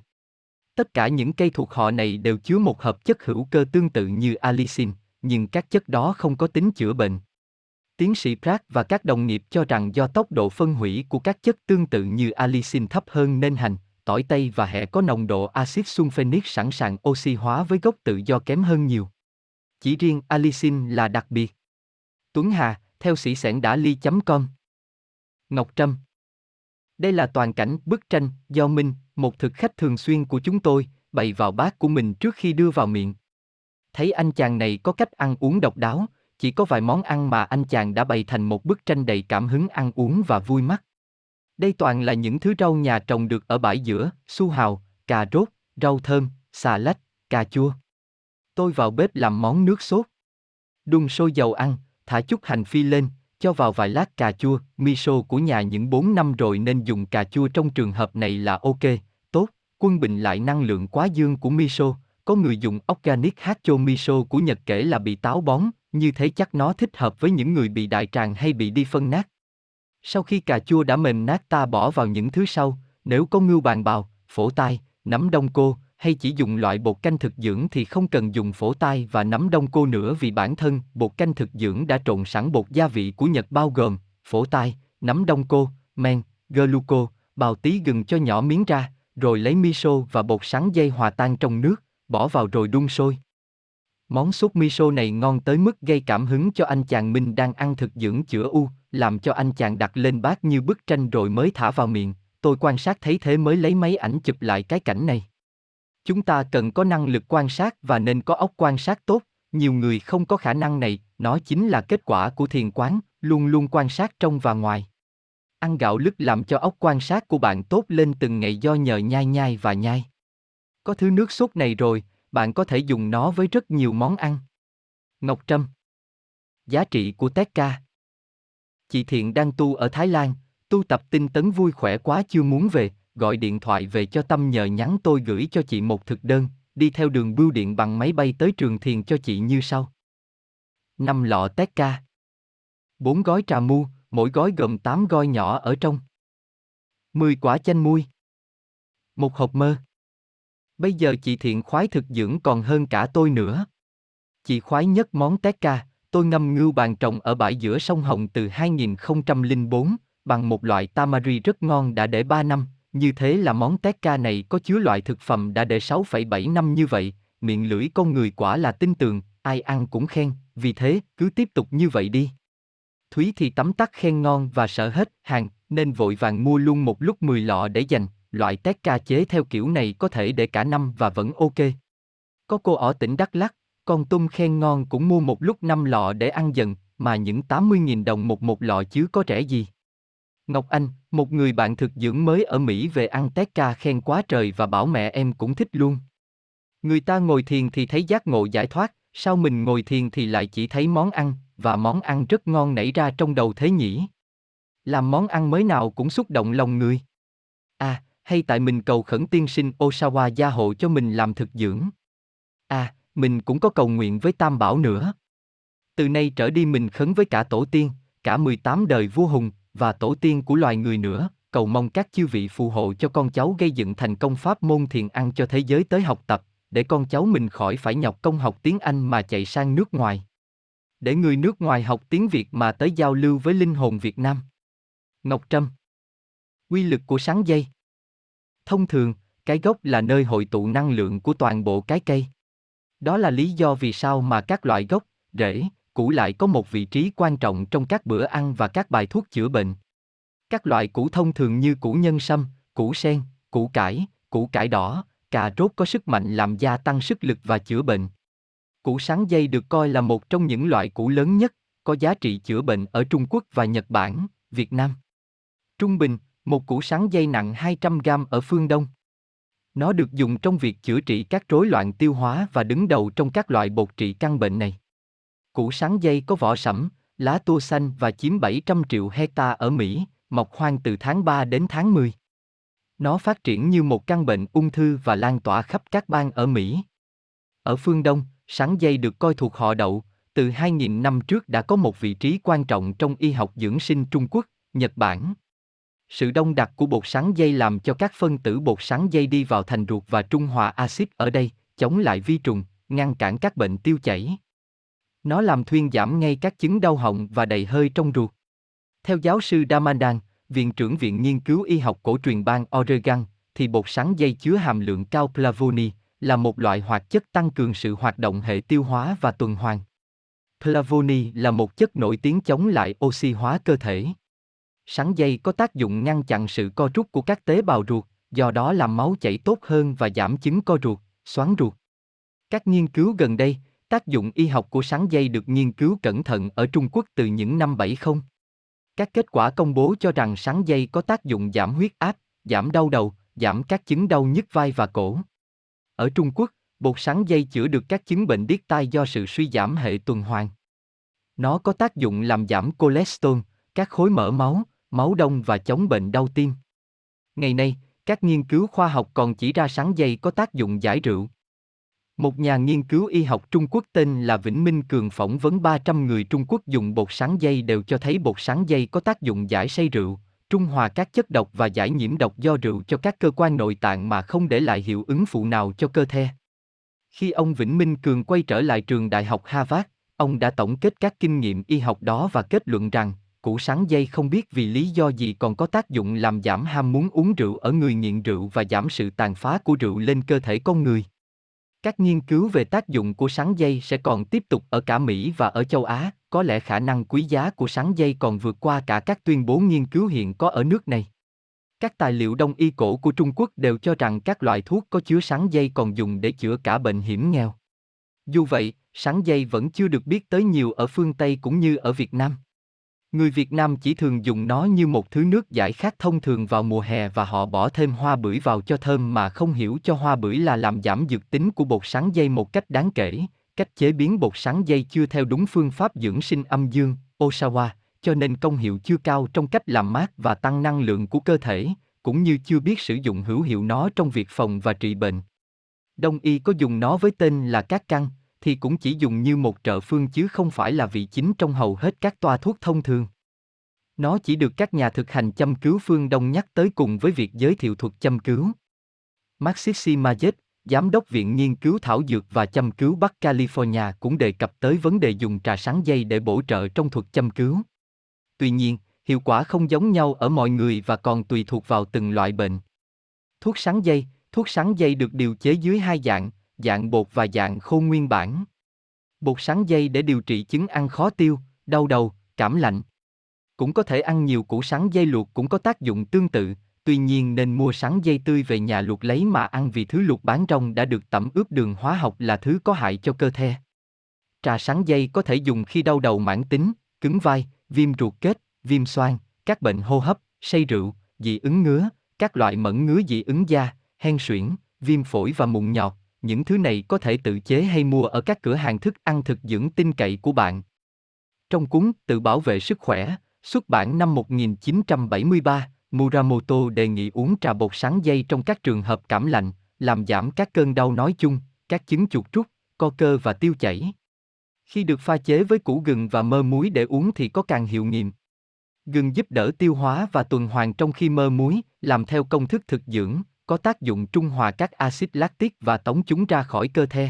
S1: Tất cả những cây thuộc họ này đều chứa một hợp chất hữu cơ tương tự như allicin, nhưng các chất đó không có tính chữa bệnh. Tiến sĩ Pratt và các đồng nghiệp cho rằng do tốc độ phân hủy của các chất tương tự như allicin thấp hơn nên hành, tỏi tây và hẹ có nồng độ axit sulfenic sẵn sàng oxy hóa với gốc tự do kém hơn nhiều. Chỉ riêng allicin là đặc biệt. Tuấn Hà, theo sĩ sẻn đã ly.com Ngọc Trâm Đây là toàn cảnh bức tranh do Minh, một thực khách thường xuyên của chúng tôi, bày vào bát của mình trước khi đưa vào miệng. Thấy anh chàng này có cách ăn uống độc đáo, chỉ có vài món ăn mà anh chàng đã bày thành một bức tranh đầy cảm hứng ăn uống và vui mắt. Đây toàn là những thứ rau nhà trồng được ở bãi giữa, su hào, cà rốt, rau thơm, xà lách, cà chua. Tôi vào bếp làm món nước sốt. Đun sôi dầu ăn, thả chút hành phi lên, cho vào vài lát cà chua, miso của nhà những 4 năm rồi nên dùng cà chua trong trường hợp này là ok, tốt, quân bình lại năng lượng quá dương của miso, có người dùng organic hacho miso của Nhật kể là bị táo bón, như thế chắc nó thích hợp với những người bị đại tràng hay bị đi phân nát. Sau khi cà chua đã mềm nát ta bỏ vào những thứ sau, nếu có ngưu bàn bào, phổ tai, nấm đông cô, hay chỉ dùng loại bột canh thực dưỡng thì không cần dùng phổ tai và nấm đông cô nữa vì bản thân bột canh thực dưỡng đã trộn sẵn bột gia vị của Nhật bao gồm phổ tai, nấm đông cô, men, gluco, bào tí gừng cho nhỏ miếng ra, rồi lấy miso và bột sắn dây hòa tan trong nước, bỏ vào rồi đun sôi. Món súp miso này ngon tới mức gây cảm hứng cho anh chàng Minh đang ăn thực dưỡng chữa u, làm cho anh chàng đặt lên bát như bức tranh rồi mới thả vào miệng. Tôi quan sát thấy thế mới lấy máy ảnh chụp lại cái cảnh này. Chúng ta cần có năng lực quan sát và nên có óc quan sát tốt, nhiều người không có khả năng này, nó chính là kết quả của thiền quán, luôn luôn quan sát trong và ngoài. Ăn gạo lứt làm cho óc quan sát của bạn tốt lên từng ngày do nhờ nhai nhai và nhai. Có thứ nước sốt này rồi, bạn có thể dùng nó với rất nhiều món ăn. Ngọc Trâm Giá trị của Tekka Chị Thiện đang tu ở Thái Lan, tu tập tinh tấn vui khỏe quá chưa muốn về, gọi điện thoại về cho Tâm nhờ nhắn tôi gửi cho chị một thực đơn, đi theo đường bưu điện bằng máy bay tới trường thiền cho chị như sau. 5 lọ Tekka 4 gói trà mu, mỗi gói gồm 8 gói nhỏ ở trong 10 quả chanh muôi Một hộp mơ Bây giờ chị Thiện khoái thực dưỡng còn hơn cả tôi nữa. Chị khoái nhất món Tekka, tôi ngâm ngưu bàn trồng ở bãi giữa sông Hồng từ 2004, bằng một loại tamari rất ngon đã để 3 năm, như thế là món Tekka này có chứa loại thực phẩm đã để 6,7 năm như vậy, miệng lưỡi con người quả là tin tường, ai ăn cũng khen, vì thế, cứ tiếp tục như vậy đi. Thúy thì tắm tắt khen ngon và sợ hết hàng, nên vội vàng mua luôn một lúc 10 lọ để dành, loại tét ca chế theo kiểu này có thể để cả năm và vẫn ok. Có cô ở tỉnh Đắk Lắk, con tôm khen ngon cũng mua một lúc 5 lọ để ăn dần, mà những 80.000 đồng một một lọ chứ có rẻ gì. Ngọc Anh, một người bạn thực dưỡng mới ở Mỹ về ăn tét ca khen quá trời và bảo mẹ em cũng thích luôn. Người ta ngồi thiền thì thấy giác ngộ giải thoát, sao mình ngồi thiền thì lại chỉ thấy món ăn, và món ăn rất ngon nảy ra trong đầu thế nhỉ? Làm món ăn mới nào cũng xúc động lòng người. À, hay tại mình cầu khẩn tiên sinh Osawa gia hộ cho mình làm thực dưỡng. À, mình cũng có cầu nguyện với Tam Bảo nữa. Từ nay trở đi mình khấn với cả tổ tiên, cả 18 đời vua hùng, và tổ tiên của loài người nữa, cầu mong các chư vị phù hộ cho con cháu gây dựng thành công pháp môn thiền ăn cho thế giới tới học tập, để con cháu mình khỏi phải nhọc công học tiếng Anh mà chạy sang nước ngoài. Để người nước ngoài học tiếng Việt mà tới giao lưu với linh hồn Việt Nam. Ngọc Trâm Quy lực của sáng dây Thông thường, cái gốc là nơi hội tụ năng lượng của toàn bộ cái cây. Đó là lý do vì sao mà các loại gốc, rễ, củ lại có một vị trí quan trọng trong các bữa ăn và các bài thuốc chữa bệnh. Các loại củ thông thường như củ nhân sâm, củ sen, củ cải, củ cải đỏ, cà rốt có sức mạnh làm gia tăng sức lực và chữa bệnh. Củ sáng dây được coi là một trong những loại củ lớn nhất, có giá trị chữa bệnh ở Trung Quốc và Nhật Bản, Việt Nam. Trung bình, một củ sáng dây nặng 200 gram ở phương Đông. Nó được dùng trong việc chữa trị các rối loạn tiêu hóa và đứng đầu trong các loại bột trị căn bệnh này. Củ sắn dây có vỏ sẫm, lá tua xanh và chiếm 700 triệu hecta ở Mỹ, mọc hoang từ tháng 3 đến tháng 10. Nó phát triển như một căn bệnh ung thư và lan tỏa khắp các bang ở Mỹ. Ở phương Đông, sắn dây được coi thuộc họ đậu, từ 2.000 năm trước đã có một vị trí quan trọng trong y học dưỡng sinh Trung Quốc, Nhật Bản. Sự đông đặc của bột sắn dây làm cho các phân tử bột sắn dây đi vào thành ruột và trung hòa axit ở đây, chống lại vi trùng, ngăn cản các bệnh tiêu chảy. Nó làm thuyên giảm ngay các chứng đau họng và đầy hơi trong ruột. Theo giáo sư Damandan, Viện trưởng Viện Nghiên cứu Y học cổ truyền bang Oregon, thì bột sắn dây chứa hàm lượng cao Plavoni, là một loại hoạt chất tăng cường sự hoạt động hệ tiêu hóa và tuần hoàn. Plavoni là một chất nổi tiếng chống lại oxy hóa cơ thể. Sắn dây có tác dụng ngăn chặn sự co rút của các tế bào ruột, do đó làm máu chảy tốt hơn và giảm chứng co ruột, xoắn ruột. Các nghiên cứu gần đây, tác dụng y học của sắn dây được nghiên cứu cẩn thận ở Trung Quốc từ những năm 70. Các kết quả công bố cho rằng sắn dây có tác dụng giảm huyết áp, giảm đau đầu, giảm các chứng đau nhức vai và cổ. Ở Trung Quốc, bột sắn dây chữa được các chứng bệnh điếc tai do sự suy giảm hệ tuần hoàn. Nó có tác dụng làm giảm cholesterol, các khối mỡ máu, máu đông và chống bệnh đau tim. Ngày nay, các nghiên cứu khoa học còn chỉ ra sắn dây có tác dụng giải rượu. Một nhà nghiên cứu y học Trung Quốc tên là Vĩnh Minh Cường phỏng vấn 300 người Trung Quốc dùng bột sắn dây đều cho thấy bột sắn dây có tác dụng giải say rượu, trung hòa các chất độc và giải nhiễm độc do rượu cho các cơ quan nội tạng mà không để lại hiệu ứng phụ nào cho cơ thể. Khi ông Vĩnh Minh Cường quay trở lại trường đại học Harvard, ông đã tổng kết các kinh nghiệm y học đó và kết luận rằng, củ sắn dây không biết vì lý do gì còn có tác dụng làm giảm ham muốn uống rượu ở người nghiện rượu và giảm sự tàn phá của rượu lên cơ thể con người. Các nghiên cứu về tác dụng của sắn dây sẽ còn tiếp tục ở cả Mỹ và ở châu Á, có lẽ khả năng quý giá của sắn dây còn vượt qua cả các tuyên bố nghiên cứu hiện có ở nước này. Các tài liệu đông y cổ của Trung Quốc đều cho rằng các loại thuốc có chứa sắn dây còn dùng để chữa cả bệnh hiểm nghèo. Dù vậy, sắn dây vẫn chưa được biết tới nhiều ở phương Tây cũng như ở Việt Nam. Người Việt Nam chỉ thường dùng nó như một thứ nước giải khát thông thường vào mùa hè và họ bỏ thêm hoa bưởi vào cho thơm mà không hiểu cho hoa bưởi là làm giảm dược tính của bột sắn dây một cách đáng kể. Cách chế biến bột sắn dây chưa theo đúng phương pháp dưỡng sinh âm dương, Osawa, cho nên công hiệu chưa cao trong cách làm mát và tăng năng lượng của cơ thể, cũng như chưa biết sử dụng hữu hiệu nó trong việc phòng và trị bệnh. Đông y có dùng nó với tên là các căn, thì cũng chỉ dùng như một trợ phương chứ không phải là vị chính trong hầu hết các toa thuốc thông thường. Nó chỉ được các nhà thực hành châm cứu phương Đông nhắc tới cùng với việc giới thiệu thuật châm cứu. Maxisi Majet, Giám đốc Viện Nghiên cứu Thảo Dược và Châm cứu Bắc California cũng đề cập tới vấn đề dùng trà sáng dây để bổ trợ trong thuật châm cứu. Tuy nhiên, hiệu quả không giống nhau ở mọi người và còn tùy thuộc vào từng loại bệnh. Thuốc sáng dây, thuốc sáng dây được điều chế dưới hai dạng, dạng bột và dạng khô nguyên bản. Bột sắn dây để điều trị chứng ăn khó tiêu, đau đầu, cảm lạnh. Cũng có thể ăn nhiều củ sắn dây luộc cũng có tác dụng tương tự, tuy nhiên nên mua sắn dây tươi về nhà luộc lấy mà ăn vì thứ luộc bán trong đã được tẩm ướp đường hóa học là thứ có hại cho cơ thể. Trà sắn dây có thể dùng khi đau đầu mãn tính, cứng vai, viêm ruột kết, viêm xoang, các bệnh hô hấp, say rượu, dị ứng ngứa, các loại mẫn ngứa dị ứng da, hen suyễn, viêm phổi và mụn nhọt, những thứ này có thể tự chế hay mua ở các cửa hàng thức ăn thực dưỡng tin cậy của bạn. Trong cuốn Tự bảo vệ sức khỏe, xuất bản năm 1973, Muramoto đề nghị uống trà bột sáng dây trong các trường hợp cảm lạnh, làm giảm các cơn đau nói chung, các chứng chuột rút, co cơ và tiêu chảy. Khi được pha chế với củ gừng và mơ muối để uống thì có càng hiệu nghiệm. Gừng giúp đỡ tiêu hóa và tuần hoàn trong khi mơ muối, làm theo công thức thực dưỡng, có tác dụng trung hòa các axit lactic và tống chúng ra khỏi cơ thể.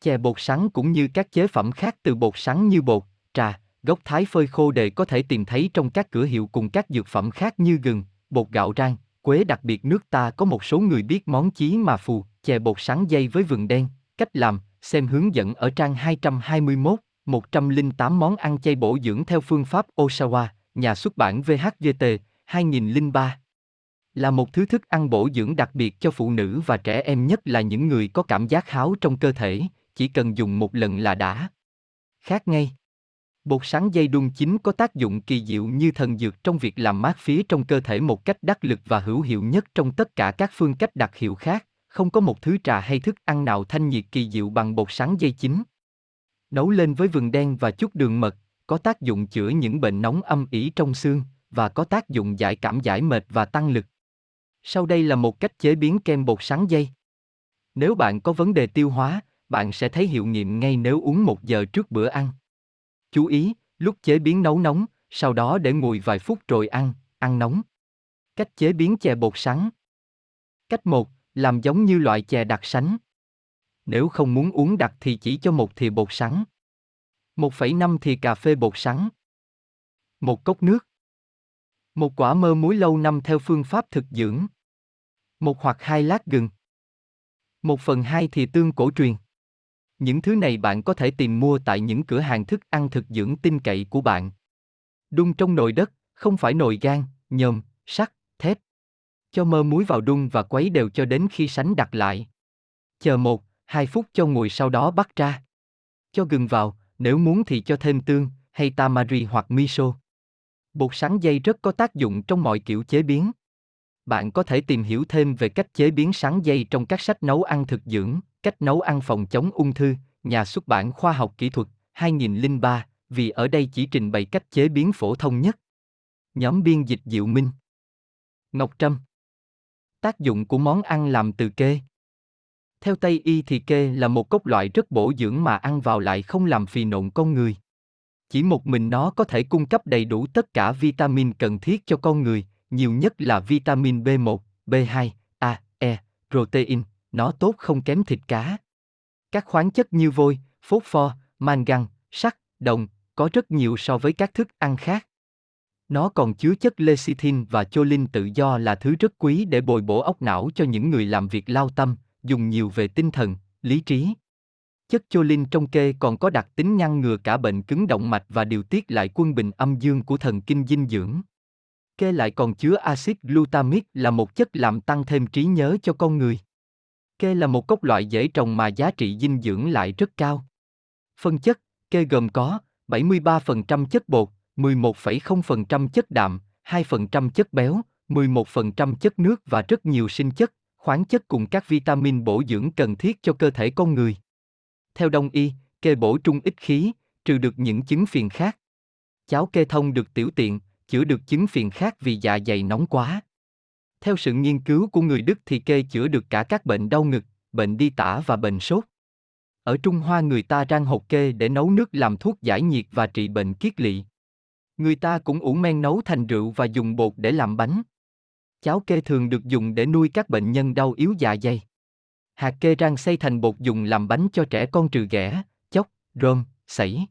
S1: Chè bột sắn cũng như các chế phẩm khác từ bột sắn như bột, trà, gốc thái phơi khô đều có thể tìm thấy trong các cửa hiệu cùng các dược phẩm khác như gừng, bột gạo rang, quế đặc biệt nước ta. Có một số người biết món chí mà phù, chè bột sắn dây với vừng đen, cách làm, xem hướng dẫn ở trang 221, 108 món ăn chay bổ dưỡng theo phương pháp Osawa, nhà xuất bản VHVT, 2003 là một thứ thức ăn bổ dưỡng đặc biệt cho phụ nữ và trẻ em nhất là những người có cảm giác háo trong cơ thể, chỉ cần dùng một lần là đã. Khác ngay. Bột sắn dây đun chín có tác dụng kỳ diệu như thần dược trong việc làm mát phía trong cơ thể một cách đắc lực và hữu hiệu nhất trong tất cả các phương cách đặc hiệu khác, không có một thứ trà hay thức ăn nào thanh nhiệt kỳ diệu bằng bột sắn dây chín. Nấu lên với vừng đen và chút đường mật, có tác dụng chữa những bệnh nóng âm ỉ trong xương và có tác dụng giải cảm giải mệt và tăng lực. Sau đây là một cách chế biến kem bột sắn dây. Nếu bạn có vấn đề tiêu hóa, bạn sẽ thấy hiệu nghiệm ngay nếu uống một giờ trước bữa ăn. Chú ý, lúc chế biến nấu nóng, sau đó để nguội vài phút rồi ăn, ăn nóng. Cách chế biến chè bột sắn. Cách 1, làm giống như loại chè đặc sánh. Nếu không muốn uống đặc thì chỉ cho một thìa bột sắn. 1,5 thìa cà phê bột sắn. Một cốc nước. Một quả mơ muối lâu năm theo phương pháp thực dưỡng. Một hoặc hai lát gừng. Một phần hai thì tương cổ truyền. Những thứ này bạn có thể tìm mua tại những cửa hàng thức ăn thực dưỡng tin cậy của bạn. Đun trong nồi đất, không phải nồi gan, nhôm, sắt, thép. Cho mơ muối vào đun và quấy đều cho đến khi sánh đặt lại. Chờ một, hai phút cho nguội sau đó bắt ra. Cho gừng vào, nếu muốn thì cho thêm tương, hay tamari hoặc miso. Bột sắn dây rất có tác dụng trong mọi kiểu chế biến. Bạn có thể tìm hiểu thêm về cách chế biến sắn dây trong các sách nấu ăn thực dưỡng, cách nấu ăn phòng chống ung thư, nhà xuất bản khoa học kỹ thuật, 2003, vì ở đây chỉ trình bày cách chế biến phổ thông nhất. Nhóm biên dịch Diệu Minh Ngọc Trâm Tác dụng của món ăn làm từ kê Theo Tây Y thì kê là một cốc loại rất bổ dưỡng mà ăn vào lại không làm phì nộn con người. Chỉ một mình nó có thể cung cấp đầy đủ tất cả vitamin cần thiết cho con người, nhiều nhất là vitamin B1, B2, A, E, protein, nó tốt không kém thịt cá. Các khoáng chất như vôi, phốt pho, mangan, sắt, đồng, có rất nhiều so với các thức ăn khác. Nó còn chứa chất lecithin và choline tự do là thứ rất quý để bồi bổ óc não cho những người làm việc lao tâm, dùng nhiều về tinh thần, lý trí. Chất choline trong kê còn có đặc tính ngăn ngừa cả bệnh cứng động mạch và điều tiết lại quân bình âm dương của thần kinh dinh dưỡng. Kê lại còn chứa axit glutamic là một chất làm tăng thêm trí nhớ cho con người. Kê là một cốc loại dễ trồng mà giá trị dinh dưỡng lại rất cao. Phân chất, kê gồm có 73% chất bột, 11,0% chất đạm, 2% chất béo, 11% chất nước và rất nhiều sinh chất, khoáng chất cùng các vitamin bổ dưỡng cần thiết cho cơ thể con người. Theo Đông y, kê bổ trung ích khí, trừ được những chứng phiền khác. Cháo kê thông được tiểu tiện, chữa được chứng phiền khác vì dạ dày nóng quá. Theo sự nghiên cứu của người Đức thì kê chữa được cả các bệnh đau ngực, bệnh đi tả và bệnh sốt. Ở Trung Hoa người ta rang hột kê để nấu nước làm thuốc giải nhiệt và trị bệnh kiết lỵ. Người ta cũng ủ men nấu thành rượu và dùng bột để làm bánh. Cháo kê thường được dùng để nuôi các bệnh nhân đau yếu dạ dày. Hạt kê rang xay thành bột dùng làm bánh cho trẻ con trừ ghẻ, chóc, rơm, sảy.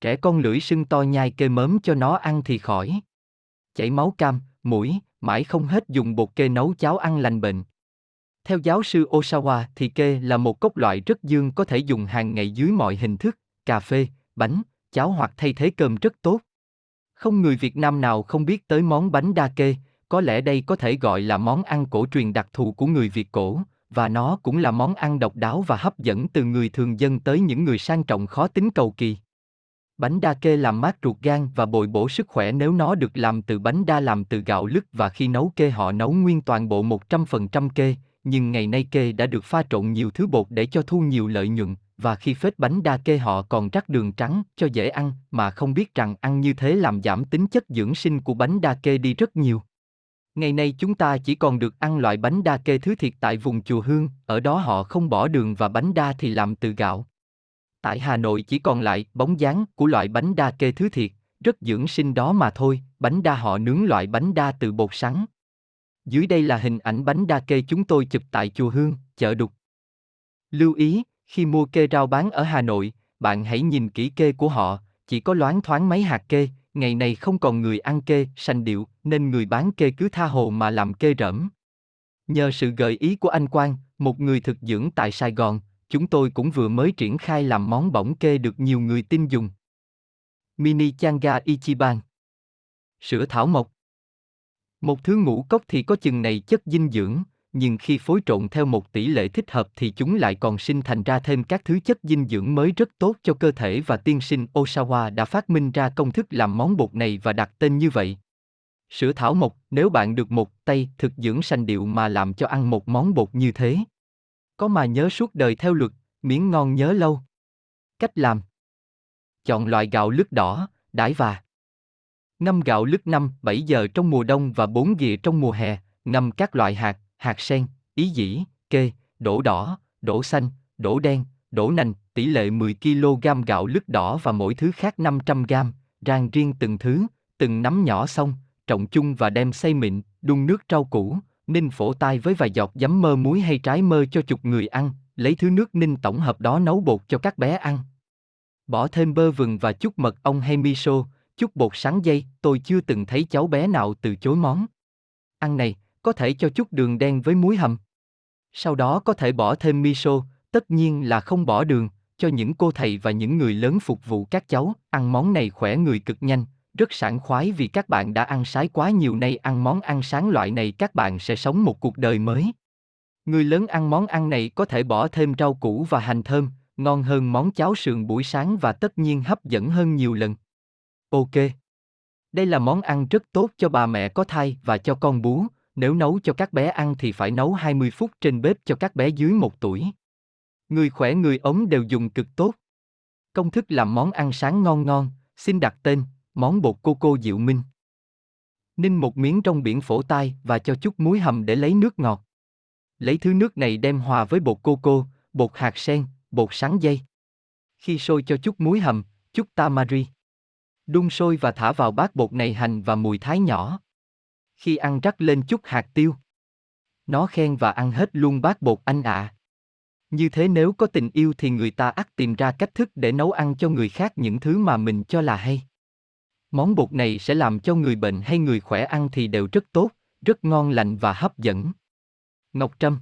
S1: Trẻ con lưỡi sưng to nhai kê mớm cho nó ăn thì khỏi. Chảy máu cam, mũi, mãi không hết dùng bột kê nấu cháo ăn lành bệnh. Theo giáo sư Osawa thì kê là một cốc loại rất dương có thể dùng hàng ngày dưới mọi hình thức, cà phê, bánh, cháo hoặc thay thế cơm rất tốt. Không người Việt Nam nào không biết tới món bánh đa kê, có lẽ đây có thể gọi là món ăn cổ truyền đặc thù của người Việt cổ, và nó cũng là món ăn độc đáo và hấp dẫn từ người thường dân tới những người sang trọng khó tính cầu kỳ. Bánh đa kê làm mát ruột gan và bồi bổ sức khỏe nếu nó được làm từ bánh đa làm từ gạo lứt và khi nấu kê họ nấu nguyên toàn bộ 100% kê, nhưng ngày nay kê đã được pha trộn nhiều thứ bột để cho thu nhiều lợi nhuận, và khi phết bánh đa kê họ còn rắc đường trắng cho dễ ăn mà không biết rằng ăn như thế làm giảm tính chất dưỡng sinh của bánh đa kê đi rất nhiều. Ngày nay chúng ta chỉ còn được ăn loại bánh đa kê thứ thiệt tại vùng chùa Hương, ở đó họ không bỏ đường và bánh đa thì làm từ gạo. Tại Hà Nội chỉ còn lại bóng dáng của loại bánh đa kê thứ thiệt, rất dưỡng sinh đó mà thôi, bánh đa họ nướng loại bánh đa từ bột sắn. Dưới đây là hình ảnh bánh đa kê chúng tôi chụp tại chùa Hương, chợ đục. Lưu ý, khi mua kê rau bán ở Hà Nội, bạn hãy nhìn kỹ kê của họ, chỉ có loáng thoáng mấy hạt kê, ngày này không còn người ăn kê, sanh điệu, nên người bán kê cứ tha hồ mà làm kê rẫm. Nhờ sự gợi ý của anh Quang, một người thực dưỡng tại Sài Gòn, chúng tôi cũng vừa mới triển khai làm món bỏng kê được nhiều người tin dùng. Mini Changa Ichiban Sữa thảo mộc Một thứ ngũ cốc thì có chừng này chất dinh dưỡng, nhưng khi phối trộn theo một tỷ lệ thích hợp thì chúng lại còn sinh thành ra thêm các thứ chất dinh dưỡng mới rất tốt cho cơ thể và tiên sinh Osawa đã phát minh ra công thức làm món bột này và đặt tên như vậy. Sữa thảo mộc, nếu bạn được một tay thực dưỡng sanh điệu mà làm cho ăn một món bột như thế. Có mà nhớ suốt đời theo luật, miếng ngon nhớ lâu. Cách làm Chọn loại gạo lứt đỏ, đãi và Ngâm gạo lứt 5, 7 giờ trong mùa đông và 4 ghịa trong mùa hè, ngâm các loại hạt, hạt sen, ý dĩ, kê, đổ đỏ, đổ xanh, đổ đen, đổ nành, tỷ lệ 10 kg gạo lứt đỏ và mỗi thứ khác 500 g, rang riêng từng thứ, từng nắm nhỏ xong, trộn chung và đem xay mịn, đun nước rau củ, ninh phổ tai với vài giọt giấm mơ muối hay trái mơ cho chục người ăn, lấy thứ nước ninh tổng hợp đó nấu bột cho các bé ăn. Bỏ thêm bơ vừng và chút mật ong hay miso, chút bột sắn dây, tôi chưa từng thấy cháu bé nào từ chối món. Ăn này, có thể cho chút đường đen với muối hầm. Sau đó có thể bỏ thêm miso, tất nhiên là không bỏ đường, cho những cô thầy và những người lớn phục vụ các cháu, ăn món này khỏe người cực nhanh, rất sảng khoái vì các bạn đã ăn sái quá nhiều nay ăn món ăn sáng loại này các bạn sẽ sống một cuộc đời mới. Người lớn ăn món ăn này có thể bỏ thêm rau củ và hành thơm, ngon hơn món cháo sườn buổi sáng và tất nhiên hấp dẫn hơn nhiều lần. Ok. Đây là món ăn rất tốt cho bà mẹ có thai và cho con bú, nếu nấu cho các bé ăn thì phải nấu 20 phút trên bếp cho các bé dưới 1 tuổi. Người khỏe người ống đều dùng cực tốt. Công thức làm món ăn sáng ngon ngon, xin đặt tên, món bột cô cô Diệu Minh. Ninh một miếng trong biển phổ tai và cho chút muối hầm để lấy nước ngọt. Lấy thứ nước này đem hòa với bột cô cô, bột hạt sen, bột sắn dây. Khi sôi cho chút muối hầm, chút tamari. Đun sôi và thả vào bát bột này hành và mùi thái nhỏ. Khi ăn rắc lên chút hạt tiêu. Nó khen và ăn hết luôn bát bột anh ạ. Như thế nếu có tình yêu thì người ta ắt tìm ra cách thức để nấu ăn cho người khác những thứ mà mình cho là hay. Món bột này sẽ làm cho người bệnh hay người khỏe ăn thì đều rất tốt, rất ngon lành và hấp dẫn. Ngọc Trâm